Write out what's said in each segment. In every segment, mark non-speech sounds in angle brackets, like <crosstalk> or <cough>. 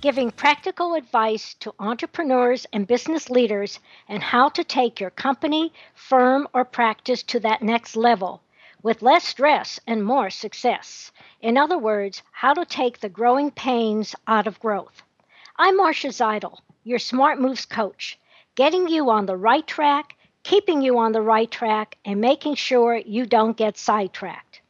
giving practical advice to entrepreneurs and business leaders and how to take your company, firm, or practice to that next level with less stress and more success. In other words, how to take the growing pains out of growth. I'm Marcia Zidle, your Smart Moves coach, getting you on the right track, keeping you on the right track, and making sure you don't get sidetracked.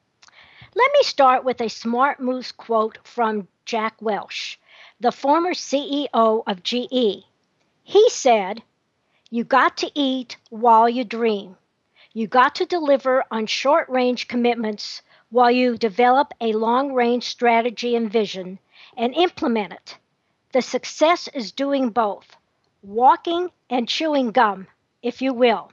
Let me start with a Smart Moves quote from Jack Welch the former CEO of GE. He said, You got to eat while you dream. You got to deliver on short range commitments while you develop a long range strategy and vision and implement it. The success is doing both walking and chewing gum, if you will.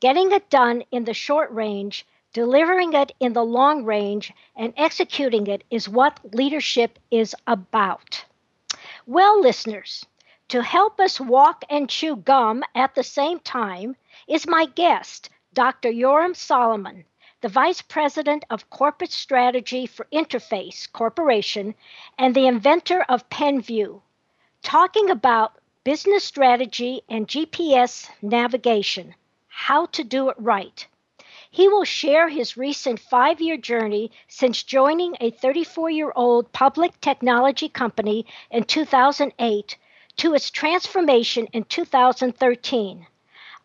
Getting it done in the short range, delivering it in the long range, and executing it is what leadership is about. Well, listeners, to help us walk and chew gum at the same time is my guest, Dr. Yoram Solomon, the Vice President of Corporate Strategy for Interphase Corporation and the inventor of PenVu, talking about business strategy and GPS navigation, how to do it right. He will share his recent five year journey since joining a 34 year old public technology company in 2008 to its transformation in 2013.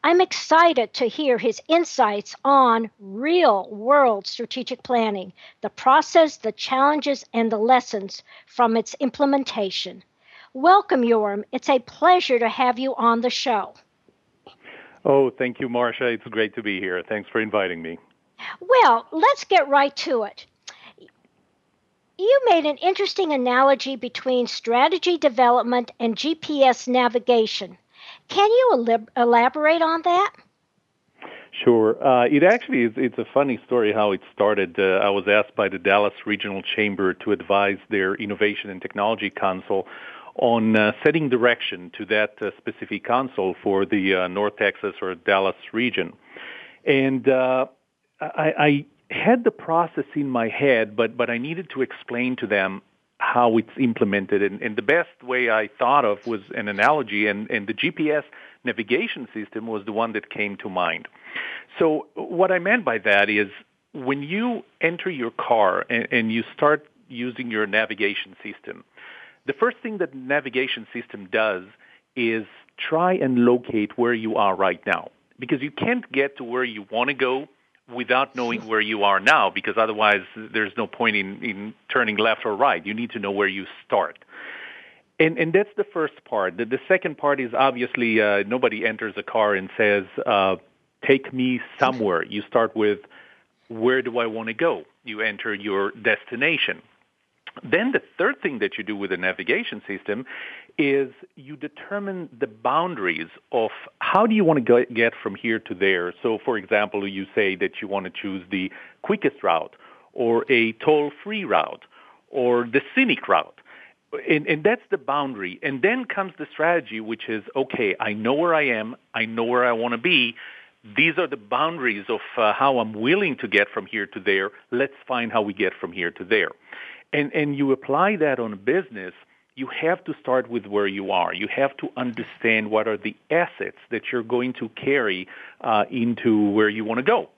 I'm excited to hear his insights on real world strategic planning, the process, the challenges, and the lessons from its implementation. Welcome, Yoram. It's a pleasure to have you on the show. Oh, thank you, Marcia. It's great to be here. Thanks for inviting me. Well, let's get right to it. You made an interesting analogy between strategy development and GPS navigation. Can you elaborate on that? Sure. Uh, it actually is. It's a funny story how it started. Uh, I was asked by the Dallas Regional Chamber to advise their Innovation and Technology Council on uh, setting direction to that uh, specific council for the uh, North Texas or Dallas region. And uh, I, I had the process in my head, but, but I needed to explain to them how it's implemented. And, and the best way I thought of was an analogy, and, and the GPS navigation system was the one that came to mind. So what I meant by that is when you enter your car and, and you start using your navigation system, the first thing that navigation system does is try and locate where you are right now because you can't get to where you want to go without knowing where you are now because otherwise there's no point in, in turning left or right. You need to know where you start. And, and that's the first part. The, the second part is obviously uh, nobody enters a car and says, uh, take me somewhere. You start with, where do I want to go? You enter your destination. Then the third thing that you do with a navigation system is you determine the boundaries of how do you want to get from here to there. So for example, you say that you want to choose the quickest route or a toll-free route or the scenic route. And, and, that's the boundary. And then comes the strategy, which is, okay, I know where I am. I know where I want to be. These are the boundaries of uh, how I'm willing to get from here to there. Let's find how we get from here to there and and you apply that on business you have to start with where you are. You have to understand what are the assets that you're going to carry uh, into where you want to go.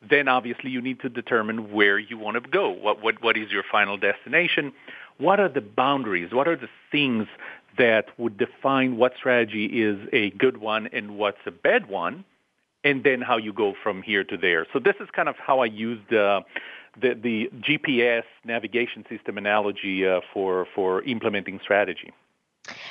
then obviously you need to determine where you want to go. What, what, what is your final destination? What are the boundaries? What are the things that would define what strategy is a good one and what's a bad one? And then how you go from here to there. So this is kind of how I used uh, the, the GPS navigation system analogy uh, for, for implementing strategy.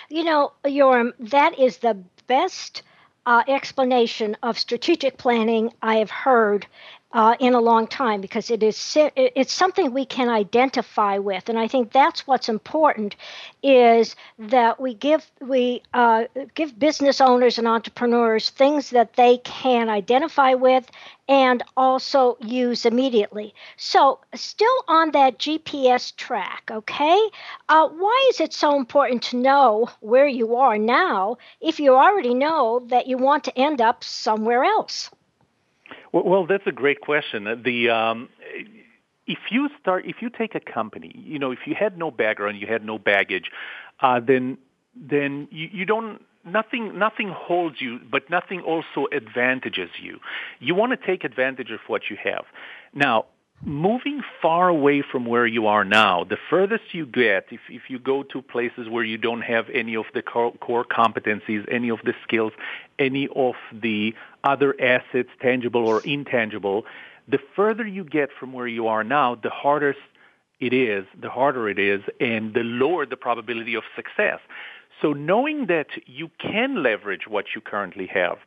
You know, Yoram, that is the best uh, explanation of strategic planning I have heard uh, in a long time because it is it's something we can identify with, and I think that's what's important is that we give we uh, give business owners and entrepreneurs things that they can identify with and also use immediately. So, still on that GPS track, okay? Uh, why is it so important to know where you are now if you already know that you want to end up somewhere else? Well, that's a great question. The um, if you start, if you take a company, you know, if you had no background, you had no baggage, uh, then then you, you don't nothing nothing holds you, but nothing also advantages you. You want to take advantage of what you have. Now, moving far away from where you are now, the furthest you get, if, if you go to places where you don't have any of the core, core competencies, any of the skills, any of the other assets, tangible or intangible, the further you get from where you are now, the harder it is, the harder it is, and the lower the probability of success. So knowing that you can leverage what you currently have,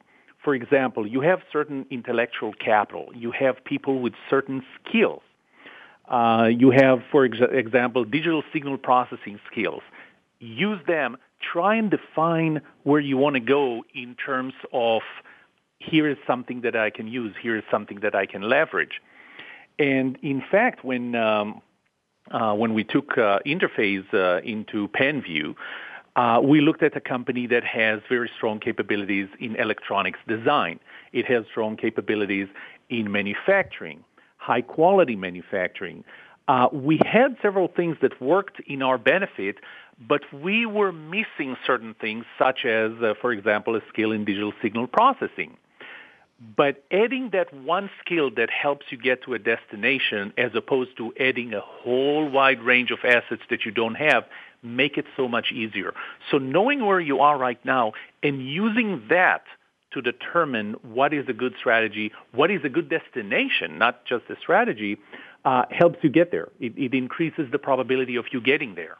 for example, you have certain intellectual capital. You have people with certain skills. Uh, you have, for ex- example, digital signal processing skills. Use them. Try and define where you want to go in terms of here is something that I can use. Here is something that I can leverage. And in fact, when um, uh, when we took uh, Interphase uh, into PenVu, we looked at a company that has very strong capabilities in electronics design. It has strong capabilities in manufacturing, high quality manufacturing. Uh, we had several things that worked in our benefit, but we were missing certain things, such as, uh, for example, a skill in digital signal processing. But adding that one skill that helps you get to a destination as opposed to adding a whole wide range of assets that you don't have make it so much easier. So knowing where you are right now and using that to determine what is a good strategy, what is a good destination, not just a strategy, uh, helps you get there. It, it increases the probability of you getting there.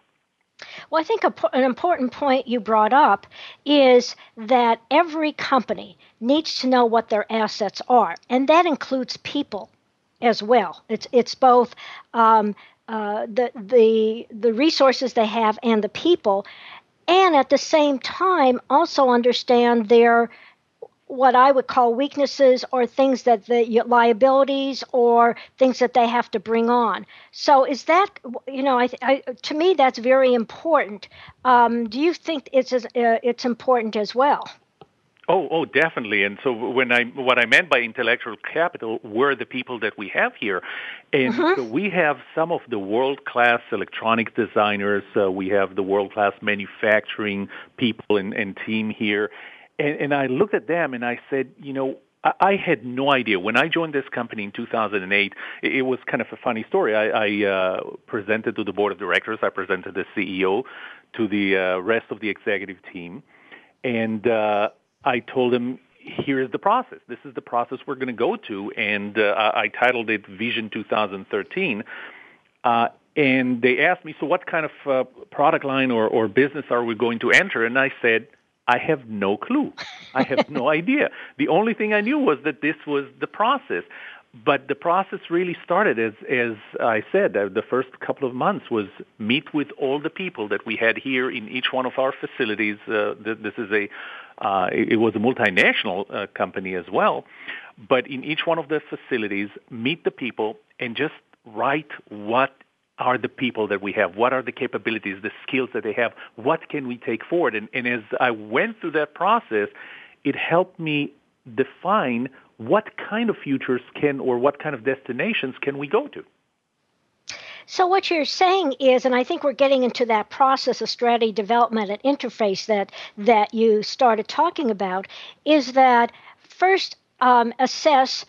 Well, I think a, an important point you brought up is that every company needs to know what their assets are, and that includes people as well. It's it's both um, uh, the the the resources they have and the people, and at the same time also understand their what I would call weaknesses or things that the liabilities or things that they have to bring on. So is that you know I, I to me that's very important. Um, do you think it's uh, it's important as well? Oh, oh, definitely. And so when I what I meant by intellectual capital were the people that we have here, and mm-hmm. so we have some of the world class electronic designers. Uh, we have the world class manufacturing people and, and team here, and, and I looked at them and I said, you know, I had no idea. When I joined this company in 2008, it was kind of a funny story. I, I uh, presented to the board of directors. I presented the CEO to the uh, rest of the executive team, and uh, I told him, here's the process. This is the process we're going to go to. And uh, I titled it Vision 2013. Uh, and they asked me, so what kind of uh, product line or, or business are we going to enter? And I said, I have no clue. I have no <laughs> idea. The only thing I knew was that this was the process. But the process really started, as, as I said, uh, the first couple of months was meet with all the people that we had here in each one of our facilities. Uh, this is a uh, it, was a multinational uh, company as well. But in each one of the facilities, meet the people and just write what are the people that we have? What are the capabilities, the skills that they have? What can we take forward? And, and as I went through that process, it helped me define what kind of futures can or what kind of destinations can we go to. So what you're saying is, and I think we're getting into that process of strategy development and Interphase that that you started talking about, is that first um, assess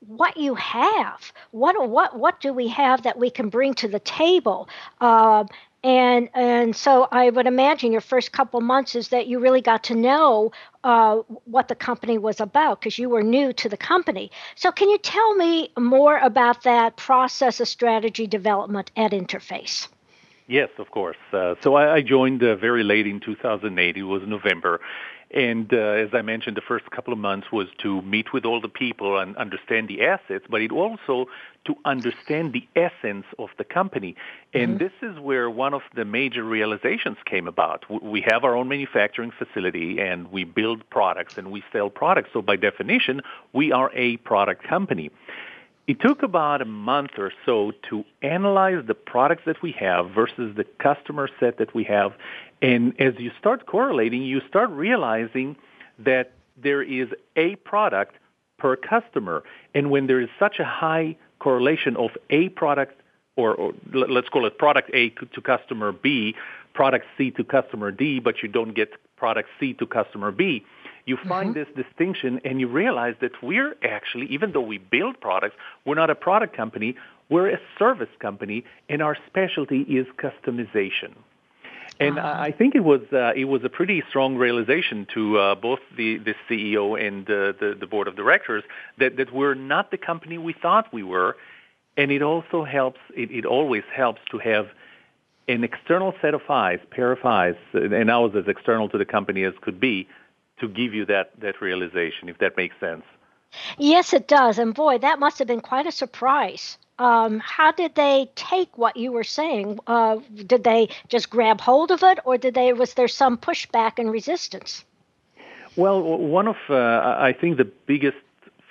what you have. What what what do we have that we can bring to the table? Uh, and and so I would imagine your first couple months is that you really got to know uh, what the company was about because you were new to the company. So can you tell me more about that process of strategy development at Interphase? Yes, of course. Uh, so I, I joined uh, very late in 2008. It was November, and uh, as I mentioned, the first couple of months was to meet with all the people and understand the assets, but it also to understand the essence of the company. And mm-hmm. this is where one of the major realizations came about. We have our own manufacturing facility and we build products and we sell products. So by definition, we are a product company. It took about a month or so to analyze the products that we have versus the customer set that we have. And as you start correlating, you start realizing that there is a product per customer. And when there is such a high correlation of a product, or, or let's call it product A to customer B, product C to customer D, but you don't get product C to customer B, you find mm-hmm. this distinction and you realize that we're actually, even though we build products, we're not a product company, we're a service company, and our specialty is customization. And uh-huh. I think it was uh, it was a pretty strong realization to uh, both the, the CEO and uh, the the board of directors that that we're not the company we thought we were, and it also helps. It, it always helps to have an external set of eyes, pair of eyes, and I was as external to the company as could be, to give you that, that realization, if that makes sense. Yes, it does. And boy, that must have been quite a surprise. Um, how did they take what you were saying? Uh, did they just grab hold of it, or did they was there some pushback and resistance? Well, one of uh, I think the biggest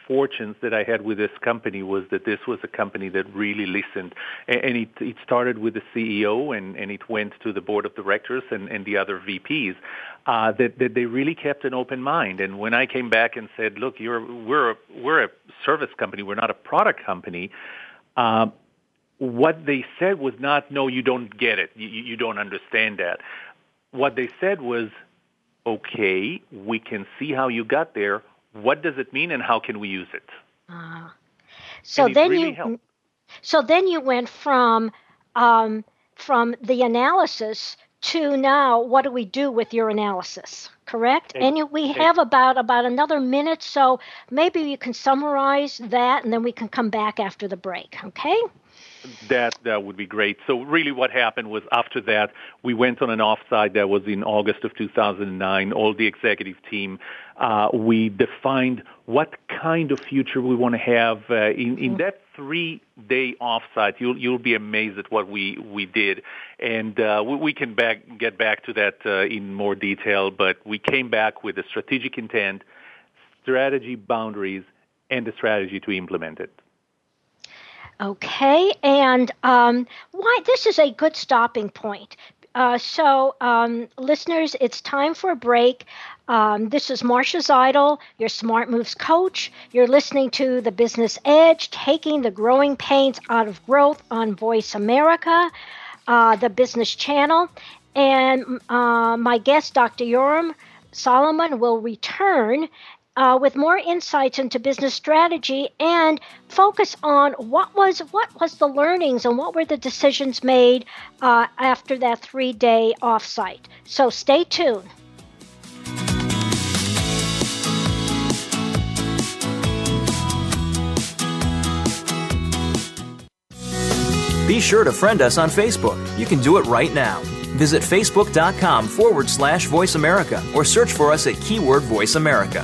fortunes that I had with this company was that this was a company that really listened. And it, it started with the CEO and, and it went to the board of directors and, and the other VPs. Uh, that, that they really kept an open mind. And when I came back and said, look, you're, we're, a, we're a service company, we're not a product company, uh, what they said was not, no, you don't get it. You, you don't understand that. What they said was, okay, we can see how you got there what does it mean and how can we use it? Uh, so then really you helped. so then you went from um, from the analysis to now what do we do with your analysis correct and we have about about another minute so maybe you can summarize that and then we can come back after the break okay that that would be great. So really what happened was after that, we went on an offsite that was in August of 2009. All the executive team, uh, we defined what kind of future we want to have. Uh, in, in mm-hmm. that three-day offsite, you'll, you'll be amazed at what we, we did. And uh, we, we, can back, get back to that uh, in more detail, but we came back with a strategic intent, strategy boundaries, and a strategy to implement it. Okay, and um, why this is a good stopping point. Uh, so, um, listeners, it's time for a break. Um, this is Marcia Zidle, your Smart Moves coach. You're listening to The Business Edge, taking the growing pains out of growth on Voice America, uh, the business channel. And uh, my guest, Dr. Yoram Solomon, will return uh, with more insights into business strategy and focus on what was what was the learnings and what were the decisions made uh, after that three day offsite. So stay tuned. Be sure to friend us on Facebook. You can do it right now. Visit facebook.com forward slash voice America or search for us at keyword voice America.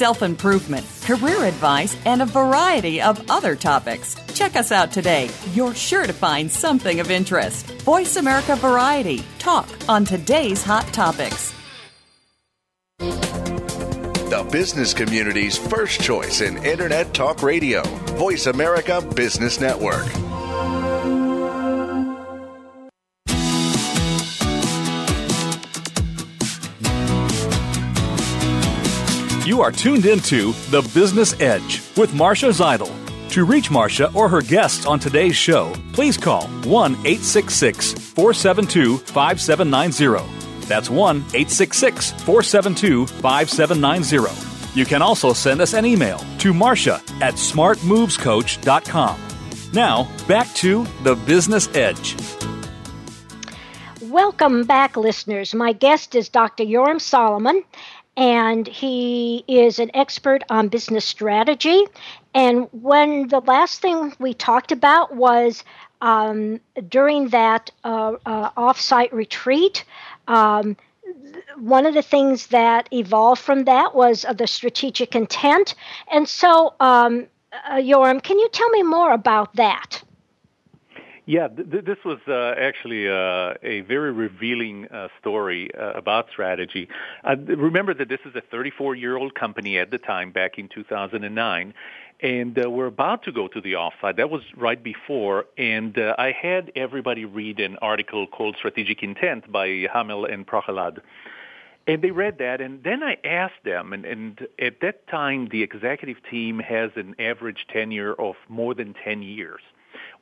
self improvement, career advice, and a variety of other topics. Check us out today. You're sure to find something of interest. Voice America Variety. Talk on today's hot topics. The business community's first choice in Internet Talk Radio. Voice America Business Network. You are tuned into The Business Edge with Marcia Zidle. To reach Marcia or her guests on today's show, please call 1 866 472 5790. That's 1 866 472 5790. You can also send us an email to Marcia at smartmovescoach.com. Now, back to The Business Edge. Welcome back, listeners. My guest is Dr. Yoram Solomon, and he is an expert on business strategy. And when the last thing we talked about was um, during that uh, uh, offsite retreat, um, one of the things that evolved from that was uh, the strategic intent. And so, um, uh, Yoram, can you tell me more about that? Yeah, th- this was uh, actually uh, a very revealing uh, story uh, about strategy. Uh, remember that this is a 34-year-old company at the time, back in 2009, and uh, we're about to go to the offsite. That was right before, and I had everybody read an article called "Strategic Intent" by Hamel and Prahalad. And they read that, and then I asked them, and, and at that time, the executive team has an average tenure of more than 10 years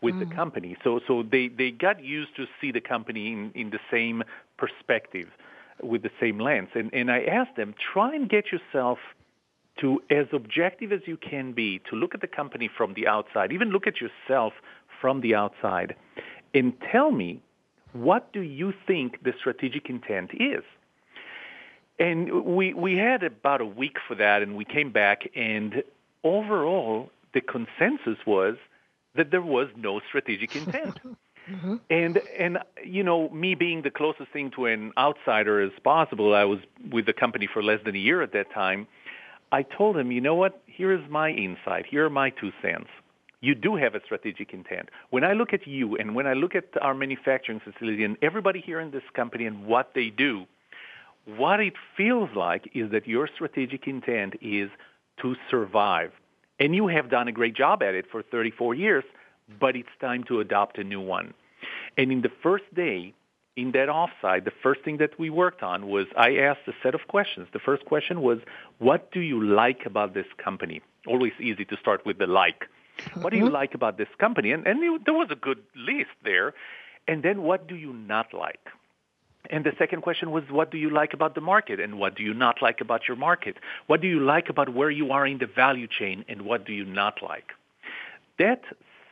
with mm. the company. So so they they got used to see the company in in the same perspective, with the same lens. And and I asked them try and get yourself to as objective as you can be to look at the company from the outside, even look at yourself from the outside, and tell me what do you think the strategic intent is. And we we had about a week for that, and we came back, and overall the consensus was that there was no strategic intent. <laughs> Mm-hmm. And and you know, me being the closest thing to an outsider as possible, I was with the company for less than a year at that time. I told him, you know what? Here is my insight. Here are my two cents. You do have a strategic intent. When I look at you and when I look at our manufacturing facility and everybody here in this company and what they do, what it feels like is that your strategic intent is to survive, and you have done a great job at it for 34 years, but it's time to adopt a new one. And in the first day, in that offsite, the first thing that we worked on was I asked a set of questions. The first question was, what do you like about this company? Always easy to start with the like. Mm-hmm. What do you mm-hmm. like about this company? And, and it, there was a good list there. And then what do you not like? And the second question was, what do you like about the market and what do you not like about your market? What do you like about where you are in the value chain and what do you not like? That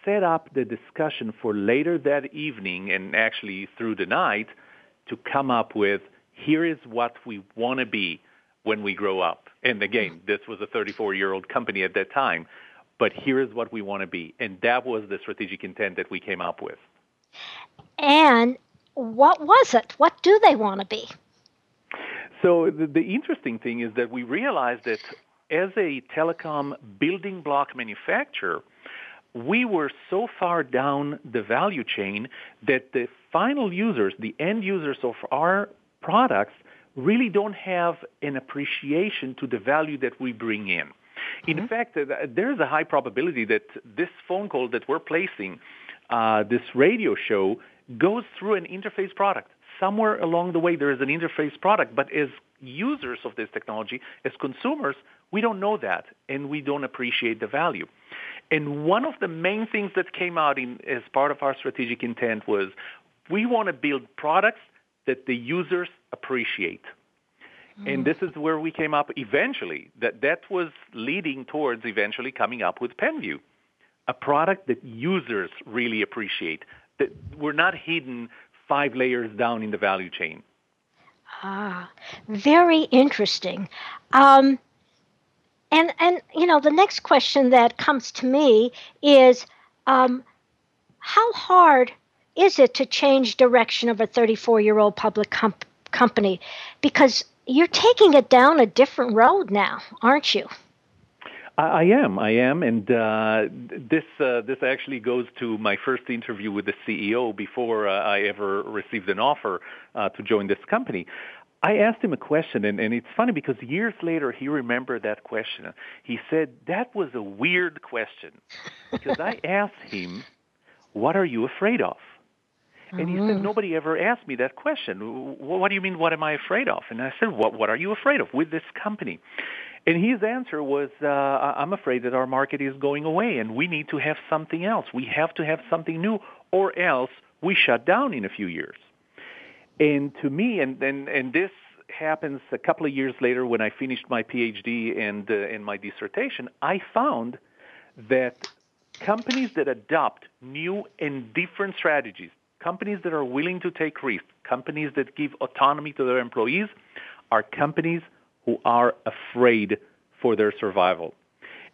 set up the discussion for later that evening and actually through the night to come up with, here is what we want to be when we grow up. And again, this was a 34-year-old company at that time, but here is what we want to be. And that was the strategic intent that we came up with. And what was it? What do they want to be? So the, the interesting thing is that we realized that as a telecom building block manufacturer, we were so far down the value chain that the final users, the end users of our products, really don't have an appreciation to the value that we bring in. In mm-hmm. fact, there's a high probability that this phone call that we're placing, uh, this radio show, goes through an Interphase product, somewhere along the way there is an Interphase product, but as users of this technology, as consumers, we don't know that and we don't appreciate the value. And one of the main things that came out in, as part of our strategic intent was we want to build products that the users appreciate. Mm. And this is where we came up eventually, that that was leading towards eventually coming up with PenVu, a product that users really appreciate, that we're not hidden five layers down in the value chain. Ah, very interesting. Um, and and you know the next question that comes to me is, um, how hard is it to change direction of a 34 year old public comp- company? Because you're taking it down a different road now, aren't you? I am, I am, and uh, this uh, this actually goes to my first interview with the CEO before uh, I ever received an offer uh, to join this company. I asked him a question, and, and it's funny because years later he remembered that question. He said that was a weird question because I <laughs> asked him, "What are you afraid of?" And he said, mm-hmm. nobody ever asked me that question. What do you mean, what am I afraid of? And I said, what, what are you afraid of with this company? And his answer was, uh, I'm afraid that our market is going away and we need to have something else. We have to have something new or else we shut down in a few years. And to me, and, and, and this happens a couple of years later when I finished my PhD and, uh, and my dissertation, I found that companies that adopt new and different strategies, companies that are willing to take risks, companies that give autonomy to their employees, are companies who are afraid for their survival.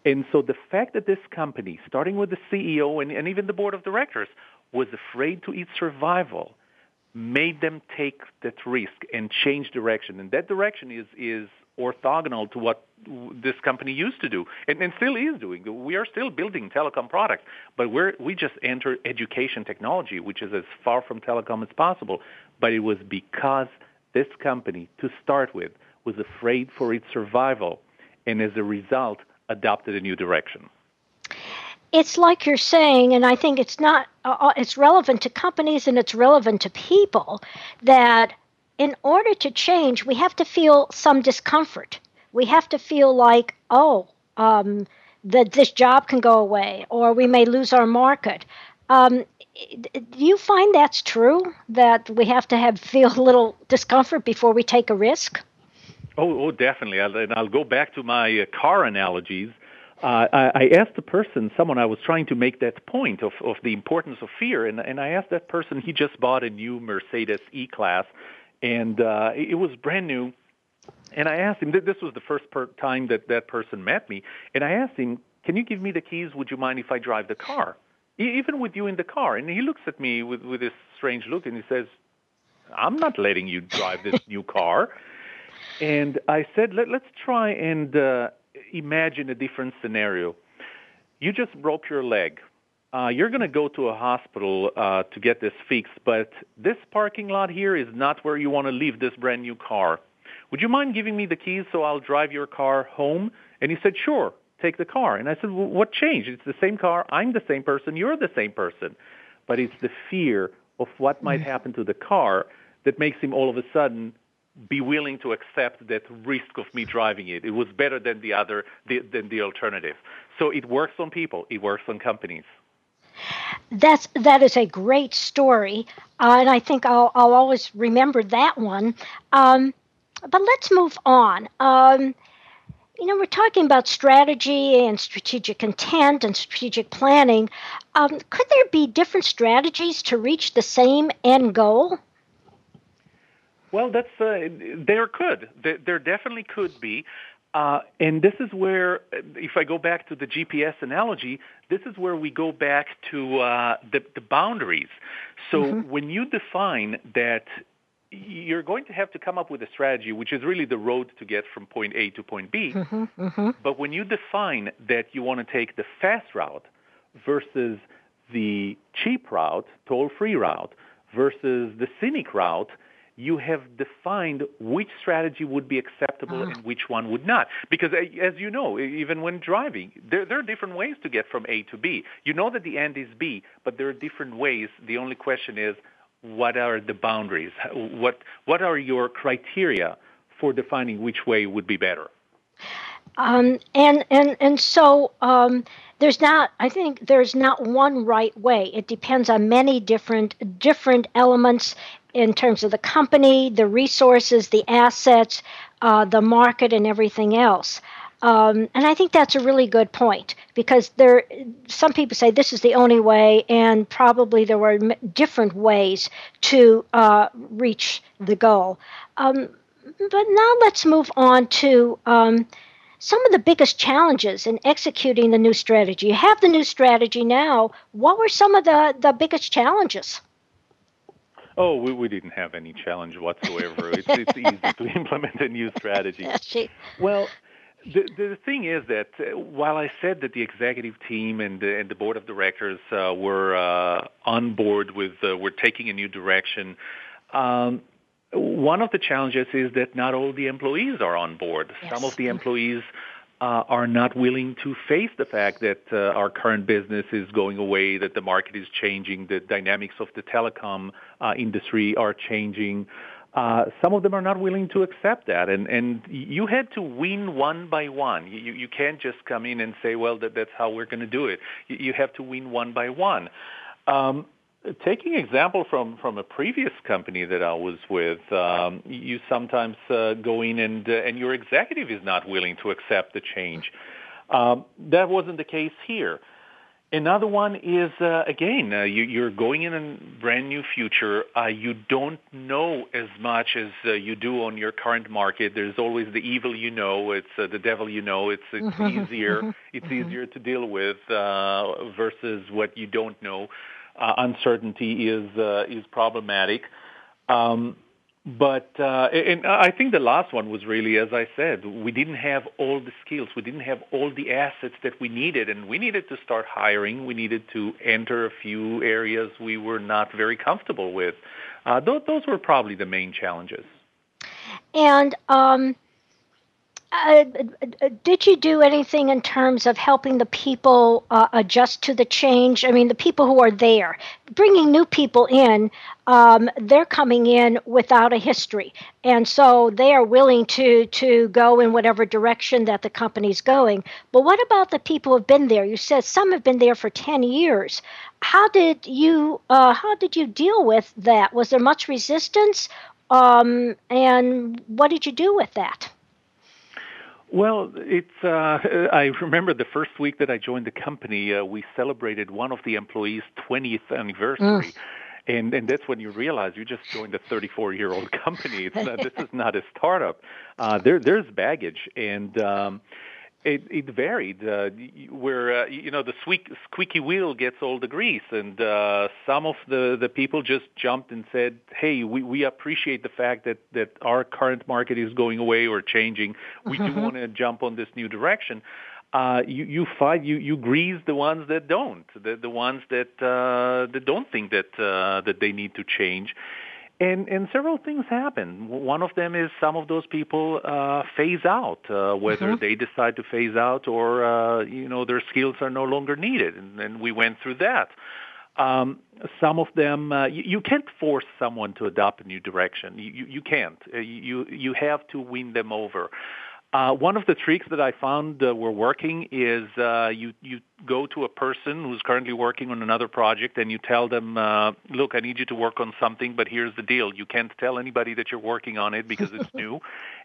And so the fact that this company, starting with the CEO and, and even the board of directors, was afraid to eat survival made them take that risk and change direction. And that direction is, is orthogonal to what this company used to do and, and still is doing. We are still building telecom products, but we're, we just entered education technology, which is as far from telecom as possible. But it was because this company, to start with, was afraid for its survival, and as a result, adopted a new direction. It's like you're saying, and I think it's not. Uh, uh, it's relevant to companies and it's relevant to people that in order to change, we have to feel some discomfort. We have to feel like, oh, um, that this job can go away, or we may lose our market. Um, do you find that's true? That we have to have <laughs> feel a little discomfort before we take a risk? Oh, oh, definitely. I'll, and I'll go back to my uh, car analogies. Uh, I, I asked the person, someone I was trying to make that point of, of the importance of fear, and, and I asked that person, he just bought a new Mercedes E-Class, and uh, it was brand new. And I asked him, this was the first per- time that that person met me, and I asked him, can you give me the keys? Would you mind if I drive the car? Even with you in the car. And he looks at me with, with this strange look, and he says, I'm not letting you drive this new car. And I said, Let, us try and uh, imagine a different scenario. You just broke your leg. Uh, you're going to go to a hospital uh, to get this fixed, but this parking lot here is not where you want to leave this brand new car. Would you mind giving me the keys so I'll drive your car home? And he said, sure, take the car. And I said, well, what changed? It's the same car. I'm the same person. You're the same person. But it's the fear of what might mm. happen to the car that makes him all of a sudden be willing to accept that risk of me driving it. It was better than the other the, than the alternative. So it works on people. It works on companies. That's that is a great story, uh, and I think I'll I'll always remember that one. Um, but let's move on. Um, you know, we're talking about strategy and strategic intent and strategic planning. Um, could there be different strategies to reach the same end goal? Well, that's uh, there could there, there definitely could be. Uh, and this is where, if I go back to the GPS analogy, this is where we go back to uh, the, the boundaries. So mm-hmm. when you define that you're going to have to come up with a strategy, which is really the road to get from point A to point B. Mm-hmm, mm-hmm. But when you define that you want to take the fast route versus the cheap route, toll-free route, versus the scenic route, you have defined which strategy would be acceptable and which one would not. Because as you know, even when driving, there, there are different ways to get from A to B. You know that the end is B, but there are different ways. The only question is, what are the boundaries? What what are your criteria for defining which way would be better? Um, and and and so um, there's not. I think there's not one right way. It depends on many different different elements in terms of the company, the resources, the assets, uh, the market, and everything else. Um, and I think that's a really good point because there, some people say this is the only way, and probably there were different ways to uh, reach the goal. Um, but now let's move on to um, some of the biggest challenges in executing the new strategy. You have the new strategy now. What were some of the, the biggest challenges? Oh, we, we didn't have any challenge whatsoever. it's, it's easy to <laughs> implement a new strategy. <laughs> Well, the, the thing is that uh, while I said that the executive team and the, and the board of directors uh, were uh, on board with, uh, we're taking a new direction, um, one of the challenges is that not all the employees are on board. Yes. Some of the employees uh, are not willing to face the fact that uh, our current business is going away, that the market is changing, the dynamics of the telecom uh, industry are changing. Uh, some of them are not willing to accept that, and and you had to win one by one. You you can't just come in and say, well, that that's how we're going to do it. You, you have to win one by one. Um, taking example from from a previous company that I was with, um, you sometimes uh, go in and uh, and your executive is not willing to accept the change. Um, that wasn't the case here. Another one is uh, again, uh, you, you're going in a brand new future. Uh, you don't know as much as uh, you do on your current market. There's always the evil you know. It's uh, the devil you know. It's it's <laughs> easier. It's mm-hmm. easier to deal with uh, versus what you don't know. Uh, uncertainty is uh, is problematic. Um, but uh, and I think the last one was really, as I said, we didn't have all the skills, we didn't have all the assets that we needed, and we needed to start hiring. We needed to enter a few areas we were not very comfortable with. Uh, th- those were probably the main challenges. And um, uh, did you do anything in terms of helping the people uh, adjust to the change? I mean, the people who are there, bringing new people in, um, they're coming in without a history, and so they are willing to to go in whatever direction that the company's going. But what about the people who've been there? You said some have been there for ten years. How did you uh, how did you deal with that? Was there much resistance? Um, and what did you do with that? Well, it's. Uh, <laughs> I remember the first week that I joined the company, uh, we celebrated one of the employees' 20th anniversary. Mm. And and that's when you realize you just joined a 34 year old <laughs> company. It's not, this is not a startup. Uh, there there's baggage, and um, it, it varied. Uh, where uh, you know the squeak, squeaky wheel gets all the grease, and uh, some of the the people just jumped and said, "Hey, we we appreciate the fact that that our current market is going away or changing. We do <laughs> want to jump on this new direction." Uh, you you fight you you grease the ones that don't, the the ones that uh, that don't think that uh, that they need to change and, and several things happen. One of them is some of those people uh, phase out, uh, whether mm-hmm. they decide to phase out or uh, you know their skills are no longer needed, and, and we went through that. Um, some of them uh, you, you can't force someone to adopt a new direction. You you, you can't. Uh, you you have to win them over. Uh, one of the tricks that I found uh, were working is uh, you you go to a person who's currently working on another project and you tell them, uh, look, I need you to work on something, but here's the deal: you can't tell anybody that you're working on it because it's <laughs> new,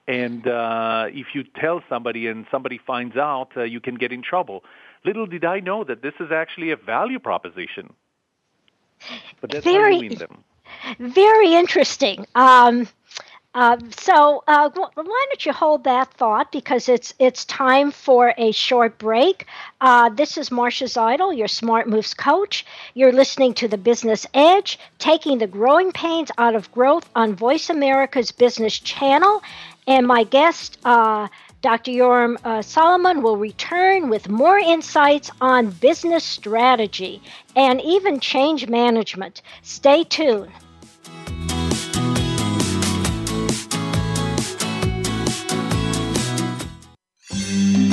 and uh, if you tell somebody and somebody finds out, uh, you can get in trouble. Little did I know that this is actually a value proposition. But that's very, how you win them. Very interesting. Um, uh, so uh, why don't you hold that thought because it's it's time for a short break. Uh, this is Marcia Zidle, your Smart Moves coach. You're listening to the Business Edge, taking the growing pains out of growth on Voice America's Business Channel, and my guest. Uh, Dr. Yoram uh, Solomon will return with more insights on business strategy and even change management. Stay tuned.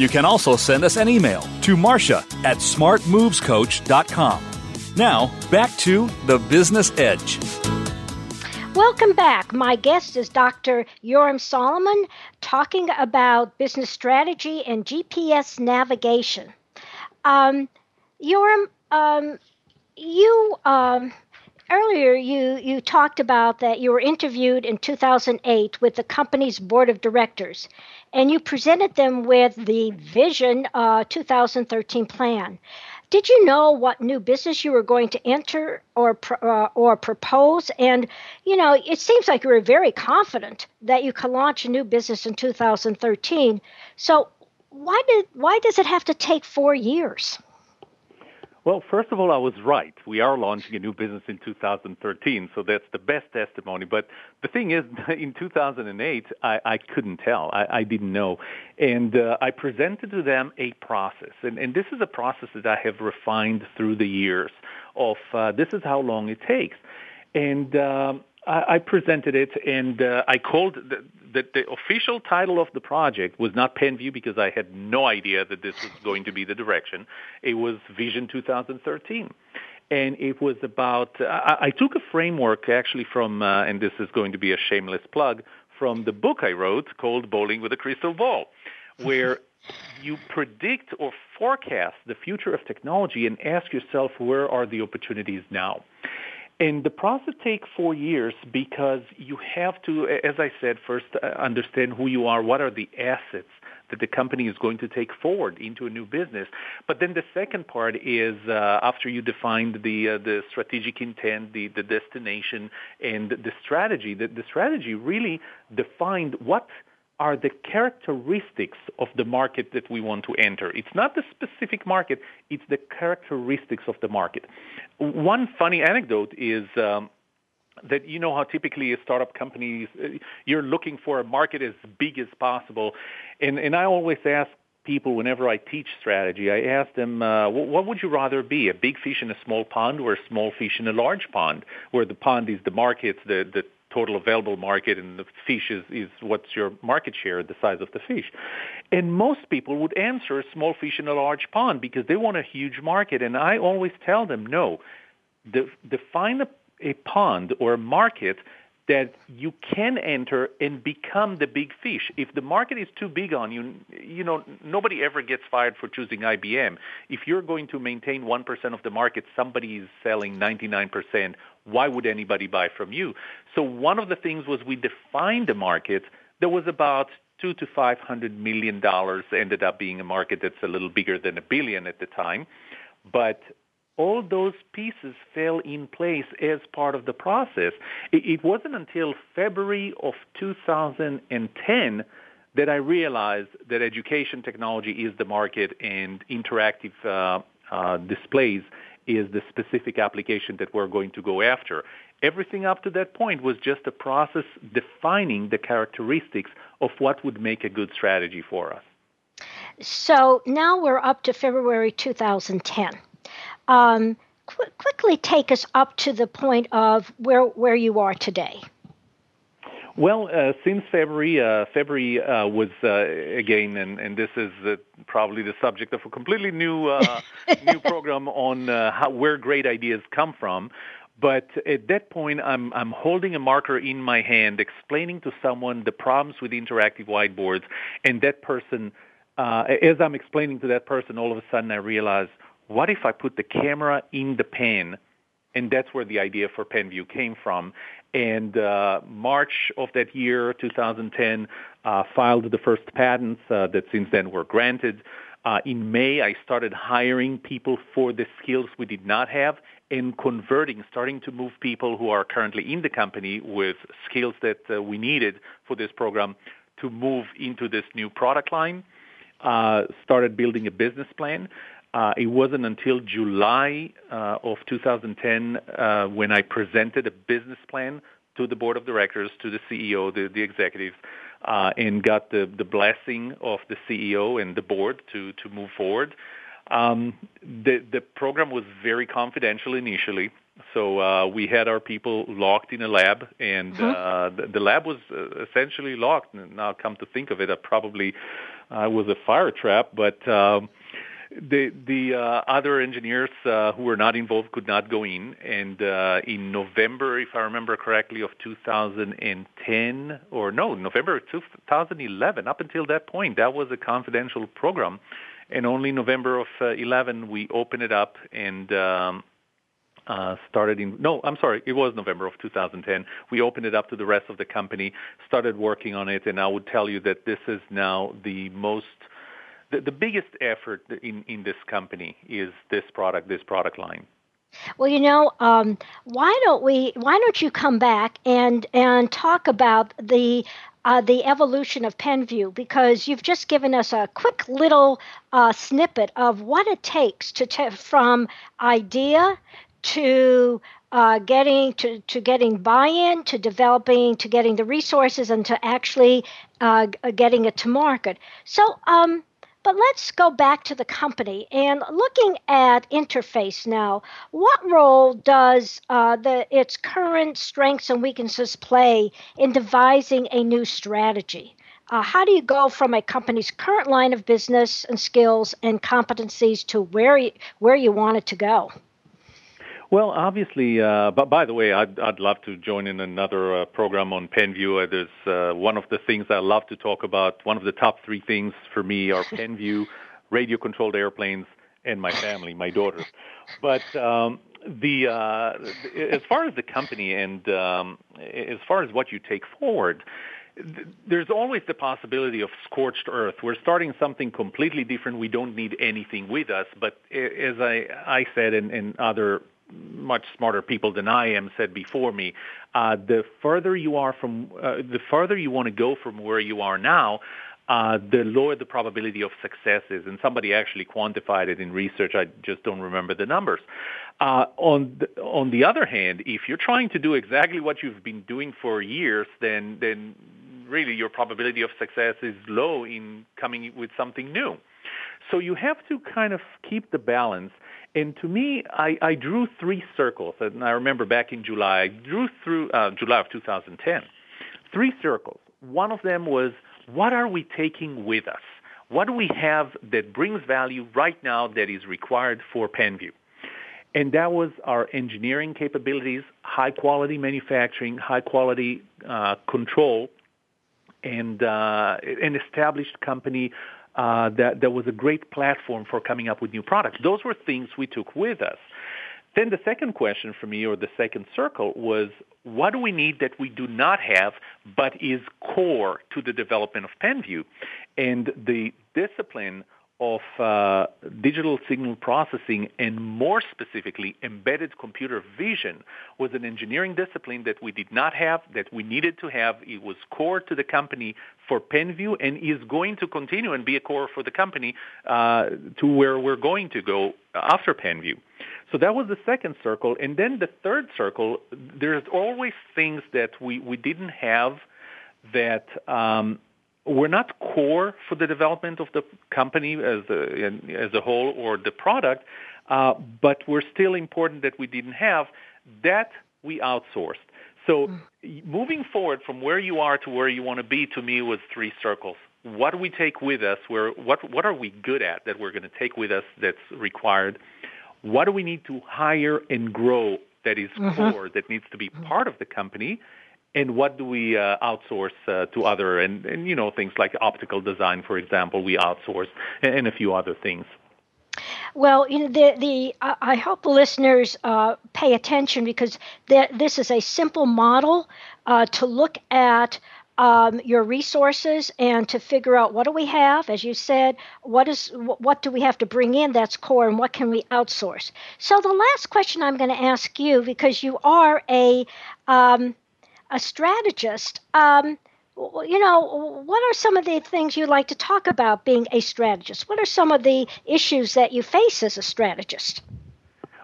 You can also send us an email to Marcia at smartmovescoach.com. Now, back to the Business Edge. Welcome back. My guest is Dr. Yoram Solomon talking about business strategy and GPS navigation. Um, Yoram, um, you um, earlier you you talked about that you were interviewed in 2008 with the company's board of directors and you presented them with the Vision uh, 2013 plan. Did you know what new business you were going to enter or uh, or propose? And you know, it seems like you were very confident that you could launch a new business in 2013. So why did why does it have to take four years? Well, first of all, I was right. We are launching a new business in 2013, so that's the best testimony. But the thing is, <laughs> in 2008, I, I couldn't tell. I, I didn't know. And uh, I presented to them a process. And, and this is a process that I have refined through the years of uh, this is how long it takes. And um, I, I presented it, and uh, I called the, the, the official title of the project was not PenVeu because I had no idea that this was going to be the direction. It was Vision 2013 and it was about I, I took a framework actually from uh, and this is going to be a shameless plug from the book I wrote called Bowling with a Crystal Ball where <laughs> you predict or forecast the future of technology and ask yourself where are the opportunities now and the process takes four years because you have to, as I said, first uh, understand who you are, what are the assets that the company is going to take forward into a new business. But then the second part is uh, after you defined the uh, the strategic intent, the the destination, and the strategy. The, the strategy really defined what are the characteristics of the market that we want to enter. It's not the specific market, it's the characteristics of the market. One funny anecdote is um, that you know how typically a startup companies uh, you're looking for a market as big as possible and and I always ask people whenever I teach strategy I ask them uh, what would you rather be a big fish in a small pond or a small fish in a large pond where the pond is the market the the total available market and the fish is, is what's your market share, the size of the fish. And most people would answer small fish in a large pond because they want a huge market. And I always tell them, no, de- define a, a pond or a market that you can enter and become the big fish. If the market is too big on you, you know, nobody ever gets fired for choosing IBM. If you're going to maintain 1% of the market, somebody is selling 99%, why would anybody buy from you? So one of the things was we defined the market. There was about two to five hundred million dollars ended up being a market that's a little bigger than a billion at the time. But all those pieces fell in place as part of the process. It, wasn't until February of 2010 that I realized that education technology is the market and interactive uh, uh, displays is the specific application that we're going to go after. Everything up to that point was just a process defining the characteristics of what would make a good strategy for us. So now we're up to February 2010 um, qu- quickly take us up to the point of where where you are today. Well, uh, since February, uh, February uh, was uh, again, and, and this is uh, probably the subject of a completely new uh, <laughs> new program on how where great ideas come from. But at that point, I'm I'm holding a marker in my hand, explaining to someone the problems with interactive whiteboards, and that person, as I'm explaining to that person, all of a sudden I realize what if I put the camera in the pen? And that's where the idea for PenVeu came from. And uh, March of that year, 2010, uh, filed the first patents uh, that since then were granted. Uh, in May, I started hiring people for the skills we did not have and converting, starting to move people who are currently in the company with skills that uh, we needed for this program to move into this new product line. Uh, started building a business plan. Uh, it wasn't until July uh, of 2010 uh, when I presented a business plan to the board of directors, to the CEO, the, the executives, uh, and got the, the blessing of the CEO and the board to, to move forward. Um, the, the program was very confidential initially. So uh, we had our people locked in a lab, and mm-hmm. uh, the, the lab was uh, essentially locked. Now, come to think of it, I probably uh, was a fire trap, but um, the the uh, other engineers uh, who were not involved could not go in. And uh, in November, if I remember correctly, of 2010, or no, November 2011, up until that point, that was a confidential program. And only November of uh, 11, we opened it up and um, uh, started in, no, I'm sorry, it was November of 2010. We opened it up to the rest of the company, started working on it, and I would tell you that this is now the most the, the biggest effort in, in this company is this product, this product line. Well, you know, um, why don't we? Why don't you come back and and talk about the uh, the evolution of PenVeu because you've just given us a quick little uh, snippet of what it takes to t- from idea to uh, getting to, to getting buy-in to developing to getting the resources and to actually uh, getting it to market. So. Um, but let's go back to the company and looking at Interphase now. What role does uh, the its current strengths and weaknesses play in devising a new strategy? Uh, how do you go from a company's current line of business and skills and competencies to where you, where you want it to go? Well, obviously, uh, but by the way, I'd, I'd love to join in another uh, program on PenVeu. Uh, there's uh, one of the things I love to talk about. One of the top three things for me are <laughs> PenVeu, radio-controlled airplanes, and my family, my daughters. But um, the uh, as far as the company and um, as far as what you take forward, there's always the possibility of scorched earth. We're starting something completely different. We don't need anything with us. But as I, I said, and, and other much smarter people than I am said before me, uh, the further you are from, uh, the further you want to go from where you are now, uh, the lower the probability of success is. And somebody actually quantified it in research. I just don't remember the numbers. Uh, on the, on the other hand, if you're trying to do exactly what you've been doing for years, then then really your probability of success is low in coming with something new. So you have to kind of keep the balance and to me, I, I drew three circles. And I remember back in July, I drew through uh, July of 2010, three circles. One of them was, what are we taking with us? What do we have that brings value right now that is required for PenVeu? And that was our engineering capabilities, high quality manufacturing, high quality uh, control, and uh, an established company uh, that, that was a great platform for coming up with new products. Those were things we took with us. Then the second question for me, or the second circle, was what do we need that we do not have but is core to the development of PenVeu? And the discipline of uh, digital signal processing and more specifically embedded computer vision was an engineering discipline that we did not have, that we needed to have. It was core to the company for PenVeu and is going to continue and be a core for the company uh, to where we're going to go after PenVeu. So that was the second circle. And then the third circle, there's always things that we, we didn't have that um, were not core for the development of the company as a, as a whole or the product, uh, but were still important that we didn't have. That we outsourced. So mm. moving forward from where you are to where you want to be, to me, was three circles. What do we take with us? Where what what are we good at that we're going to take with us that's required? What do we need to hire and grow that is mm-hmm. core that needs to be part of the company? And what do we uh, outsource uh, to other and, and you know things like optical design for example we outsource and, and a few other things well, you know, the the I hope listeners uh, pay attention because the, this is a simple model uh, to look at um, your resources and to figure out what do we have, as you said, what is what do we have to bring in that's core, and what can we outsource. So the last question I'm going to ask you, because you are a um, a strategist. Um, you know, what are some of the things you like to talk about being a strategist? What are some of the issues that you face as a strategist?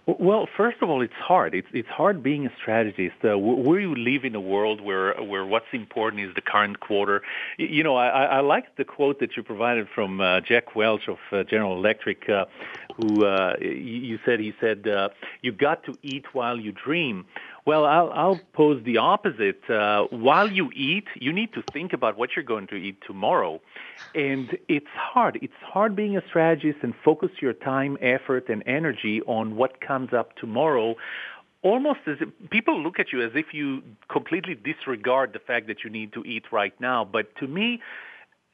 Well, first of all, it's hard. It's it's hard being a strategist. Uh, you live in a world where where what's important is the current quarter. You know, I, I like the quote that you provided from uh, Jack Welch of uh, General Electric, uh, who uh, you said he said uh, you got to eat while you dream. Well, I'll, I'll pose the opposite. Uh, while you eat, you need to think about what you're going to eat tomorrow. And it's hard. It's hard being a strategist and focus your time, effort, and energy on what comes up tomorrow almost as if people look at you as if you completely disregard the fact that you need to eat right now. But to me,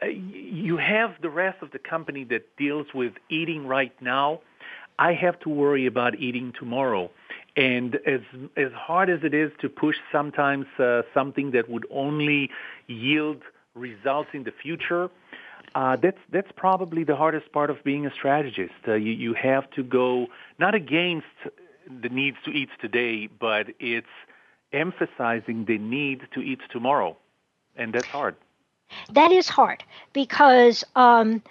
uh, you have the rest of the company that deals with eating right now. I have to worry about eating tomorrow. And as as hard as it is to push sometimes uh, something that would only yield results in the future, uh, that's that's probably the hardest part of being a strategist. Uh, you you have to go not against the needs to eat today, but it's emphasizing the need to eat tomorrow, and that's hard. That is hard because. Um,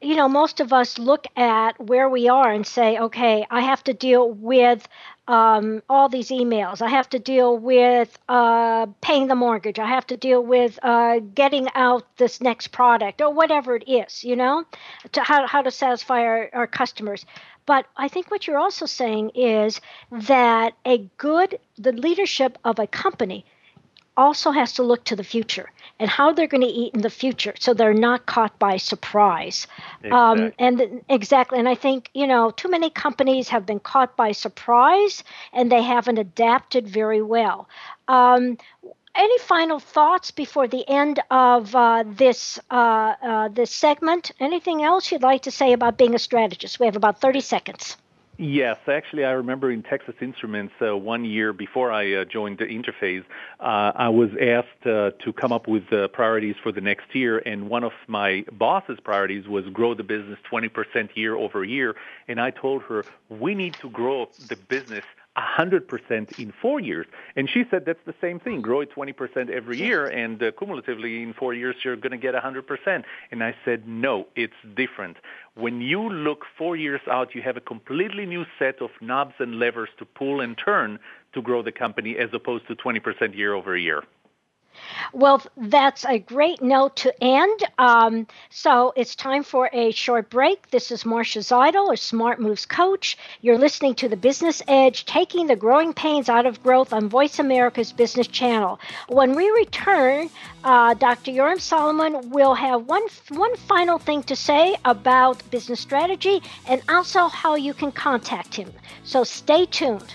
you know, most of us look at where we are and say, okay, I have to deal with um, all these emails. I have to deal with uh, paying the mortgage. I have to deal with uh, getting out this next product or whatever it is, you know, to how, how to satisfy our, our customers. But I think what you're also saying is that a good, the leadership of a company also has to look to the future and how they're going to eat in the future so they're not caught by surprise. Um, exactly. Um, and exactly. And I think, you know, too many companies have been caught by surprise and they haven't adapted very well. Um, any final thoughts before the end of uh, this uh, uh, this segment? Anything else you'd like to say about being a strategist? We have about 30 seconds. Yes, actually, I remember in Texas Instruments uh, one year before I uh, joined the Interphase, uh, I was asked uh, to come up with priorities for the next year, and one of my boss's priorities was grow the business 20% year over year. And I told her we need to grow the business 100% in four years. And she said that's the same thing. Grow it 20% every year, and uh, cumulatively in four years, you're going to get 100%. And I said, no, it's different. When you look four years out, you have a completely new set of knobs and levers to pull and turn to grow the company as opposed to 20% year over year. Well, that's a great note to end. Um, so it's time for a short break. This is Marcia Zidle, a Smart Moves coach. You're listening to the Business Edge, taking the growing pains out of growth on Voice America's Business Channel. When we return, uh, Dr. Yoram Solomon will have one one final thing to say about business strategy and also how you can contact him. So stay tuned.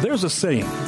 There's a saying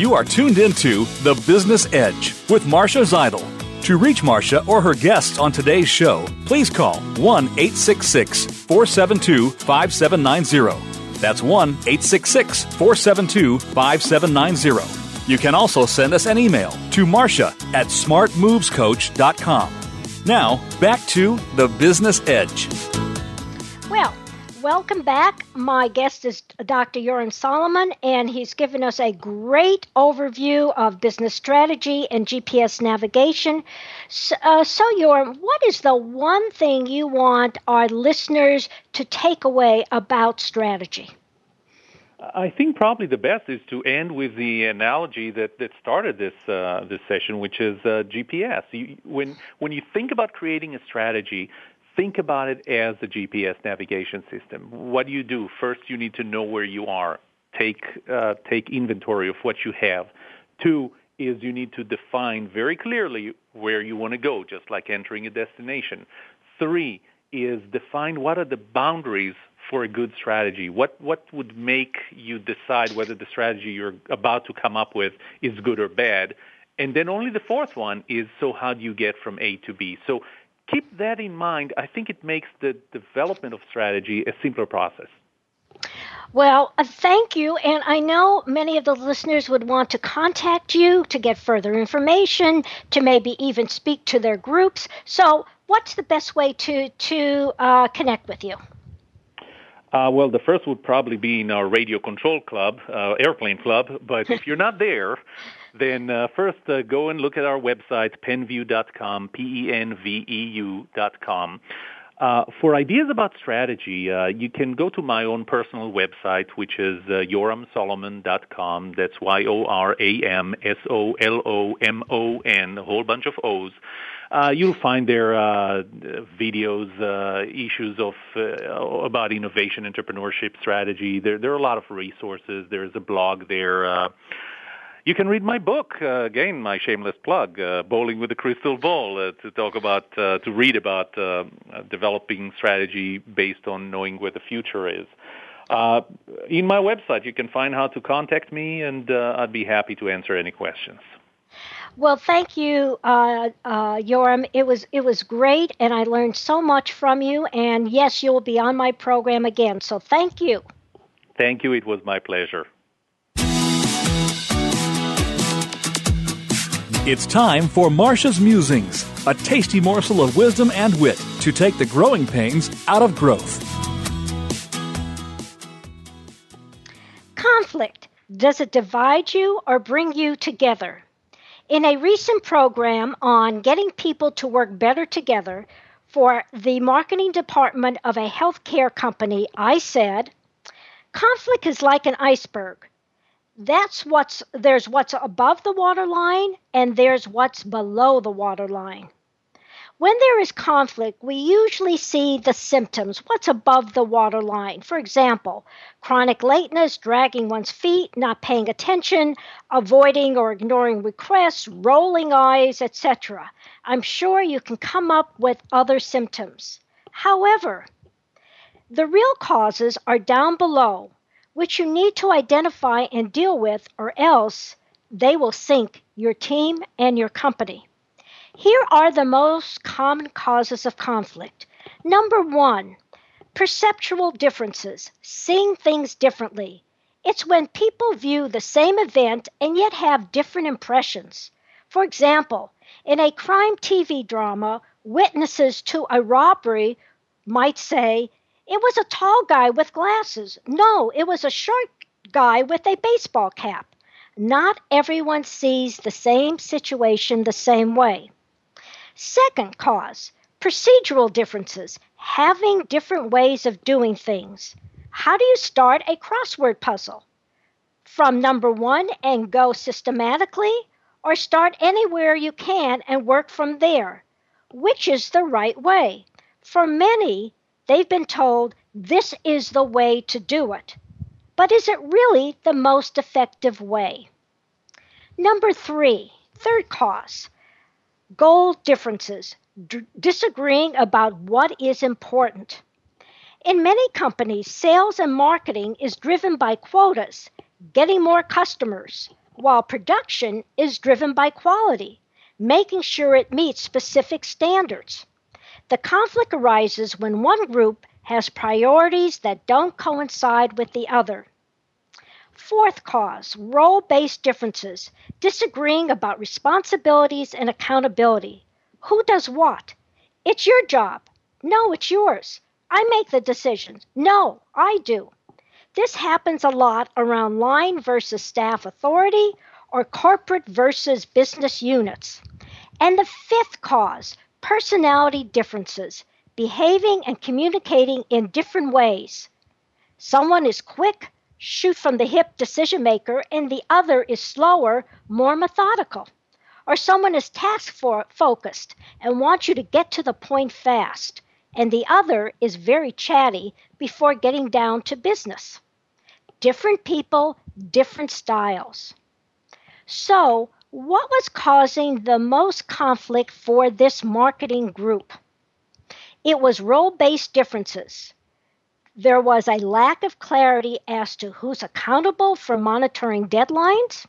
You are tuned into The Business Edge with Marcia Zidle. To reach Marcia or her guests on today's show, please call 1 866 472 5790. That's 1 866 472 5790. You can also send us an email to Marcia at smartmovescoach.com. Now, back to The Business Edge. Well, welcome back. My guest is Dr. Yoram Solomon, and he's given us a great overview of business strategy and GPS navigation. So, uh, so Yoram, what is the one thing you want our listeners to take away about strategy? I think probably the best is to end with the analogy that, that started this uh, this session, which is uh, GPS. You, when when you think about creating a strategy, think about it as a GPS navigation system. What do you do? First, you need to know where you are. Take uh, take inventory of what you have. Two is you need to define very clearly where you want to go, just like entering a destination. Three is define what are the boundaries for a good strategy. What what would make you decide whether the strategy you're about to come up with is good or bad? And then only the fourth one is so how do you get from A to B? So keep that in mind. I think it makes the development of strategy a simpler process. Well, uh, thank you. And I know many of the listeners would want to contact you to get further information, to maybe even speak to their groups. So, what's the best way to, to uh, connect with you? Uh, well, the first would probably be in our radio control club, uh, airplane club. But if you're not there, <laughs> then uh, first uh, go and look at our website, penveu.com, P-E-N-V-E-U.com. Uh, for ideas about strategy, uh, you can go to my own personal website, which is uh, yoramsolomon.com. That's Y-O-R-A-M-S-O-L-O-M-O-N, a whole bunch of O's. Uh, you'll find there uh, videos, uh, issues of uh, about innovation, entrepreneurship, strategy. There, there are a lot of resources. There's a blog there. You can read my book uh, again, my shameless plug, uh, "Bowling with a Crystal Ball," uh, to talk about, uh, to read about uh, developing strategy based on knowing where the future is. Uh, in my website, you can find how to contact me, and I'd be happy to answer any questions. Well, thank you, uh, uh, Yoram. It was it was great, and I learned so much from you. And yes, you will be on my program again. So thank you. Thank you. It was my pleasure. It's time for Marcia's Musings, a tasty morsel of wisdom and wit to take the growing pains out of growth. Conflict. Does it divide you or bring you together? In a recent program on getting people to work better together for the marketing department of a healthcare company, I said, conflict is like an iceberg. That's what's there's what's above the waterline and there's what's below the waterline. When there is conflict, we usually see the symptoms, what's above the waterline. For example, chronic lateness, dragging one's feet, not paying attention, avoiding or ignoring requests, rolling eyes, etc. I'm sure you can come up with other symptoms. However, the real causes are down below, which you need to identify and deal with, or else they will sink your team and your company. Here are the most common causes of conflict. Number one, perceptual differences, seeing things differently. It's when people view the same event and yet have different impressions. For example, in a crime TV drama, witnesses to a robbery might say, It was a tall guy with glasses. No, it was a short guy with a baseball cap. Not everyone sees the same situation the same way. Second cause procedural differences, having different ways of doing things. How do you start a crossword puzzle? From number one and go systematically, or start anywhere you can and work from there? Which is the right way? For many, they've been told this is the way to do it. But is it really the most effective way? Number three, third cause goal differences, d- disagreeing about what is important. In many companies, sales and marketing is driven by quotas, getting more customers, while production is driven by quality, making sure it meets specific standards. The conflict arises when one group has priorities that don't coincide with the other. Fourth cause role based differences, disagreeing about responsibilities and accountability. Who does what? It's your job. No, it's yours. I make the decisions. No, I do. This happens a lot around line versus staff authority or corporate versus business units. And the fifth cause personality differences, behaving and communicating in different ways. Someone is quick, shoot from the hip decision maker, and the other is slower, more methodical. Or someone is task focused and wants you to get to the point fast, and the other is very chatty before getting down to business. Different people, different styles. So, what was causing the most conflict for this marketing group? It was role based differences there was a lack of clarity as to who's accountable for monitoring deadlines,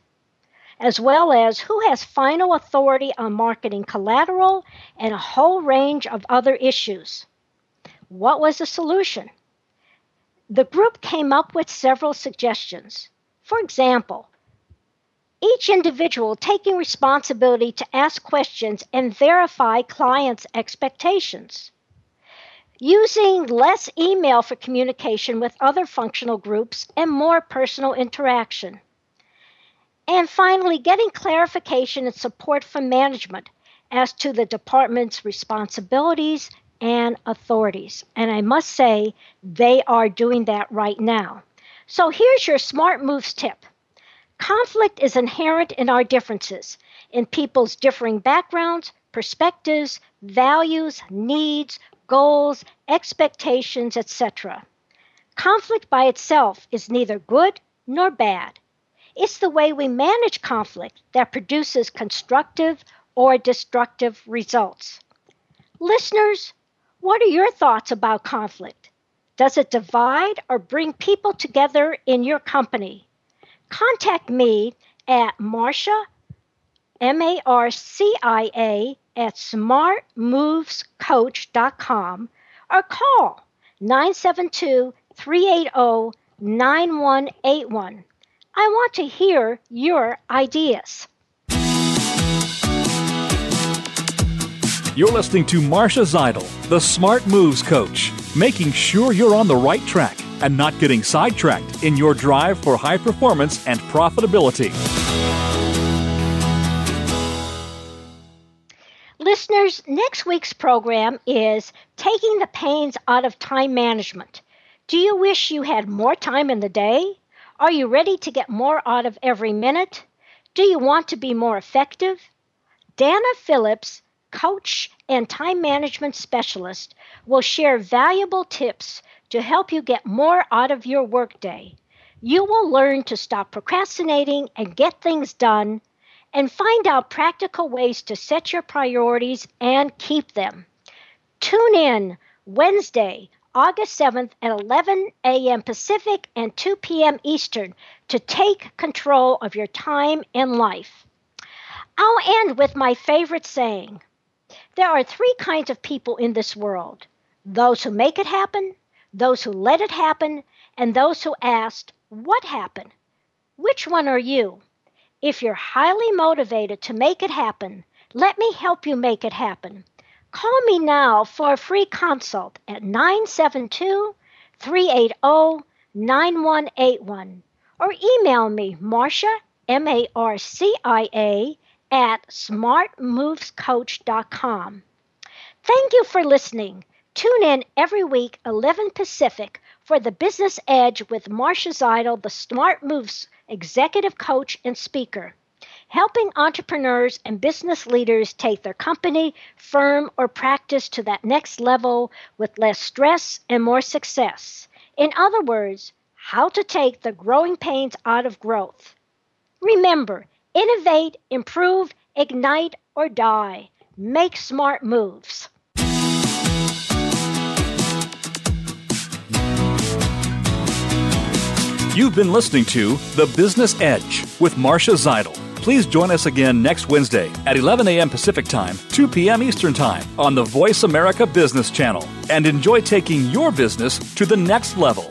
as well as who has final authority on marketing collateral and a whole range of other issues. What was the solution? The group came up with several suggestions. For example, each individual taking responsibility to ask questions and verify clients' expectations using less email for communication with other functional groups and more personal interaction. And finally, getting clarification and support from management as to the department's responsibilities and authorities. And I must say, they are doing that right now. So here's your smart moves tip conflict is inherent in our differences, in people's differing backgrounds, perspectives, values, needs, goals, expectations, etc. Conflict by itself is neither good nor bad. It's the way we manage conflict that produces constructive or destructive results. Listeners, what are your thoughts about conflict? Does it divide or bring people together in your company? Contact me at Marcia, M A R C I A, at smartmovescoach.com or call 972 380 9181. I want to hear your ideas. You're listening to Marcia Zidle, the Smart Moves Coach, making sure you're on the right track and not getting sidetracked in your drive for high performance and profitability. Listeners, next week's program is Taking the Pains Out of Time Management. Do you wish you had more time in the day? Are you ready to get more out of every minute? Do you want to be more effective? Dana Phillips, coach and time management specialist, will share valuable tips to help you get more out of your workday. You will learn to stop procrastinating and get things done and find out practical ways to set your priorities and keep them. Tune in Wednesday, August 7th at 11 a.m. Pacific and 2 p.m. Eastern to take control of your time and life. I'll end with my favorite saying There are three kinds of people in this world those who make it happen, those who let it happen, and those who asked, What happened? Which one are you? If you're highly motivated to make it happen, let me help you make it happen. Call me now for a free consult at 972 380 9181 or email me, Marcia, M A R C I A, at smartmovescoach.com. Thank you for listening. Tune in every week, 11 Pacific, for the Business Edge with Marcia Zidle, the Smart Moves executive coach and speaker helping entrepreneurs and business leaders take their company, firm, or practice to that next level with less stress and more success. In other words, how to take the growing pains out of growth. Remember, innovate, improve, ignite, or die. Make smart moves. You've been listening to The Business Edge with Marcia Zidle. Please join us again next Wednesday at 11 a.m. Pacific Time, 2 p.m. Eastern Time on the Voice America Business Channel and enjoy taking your business to the next level.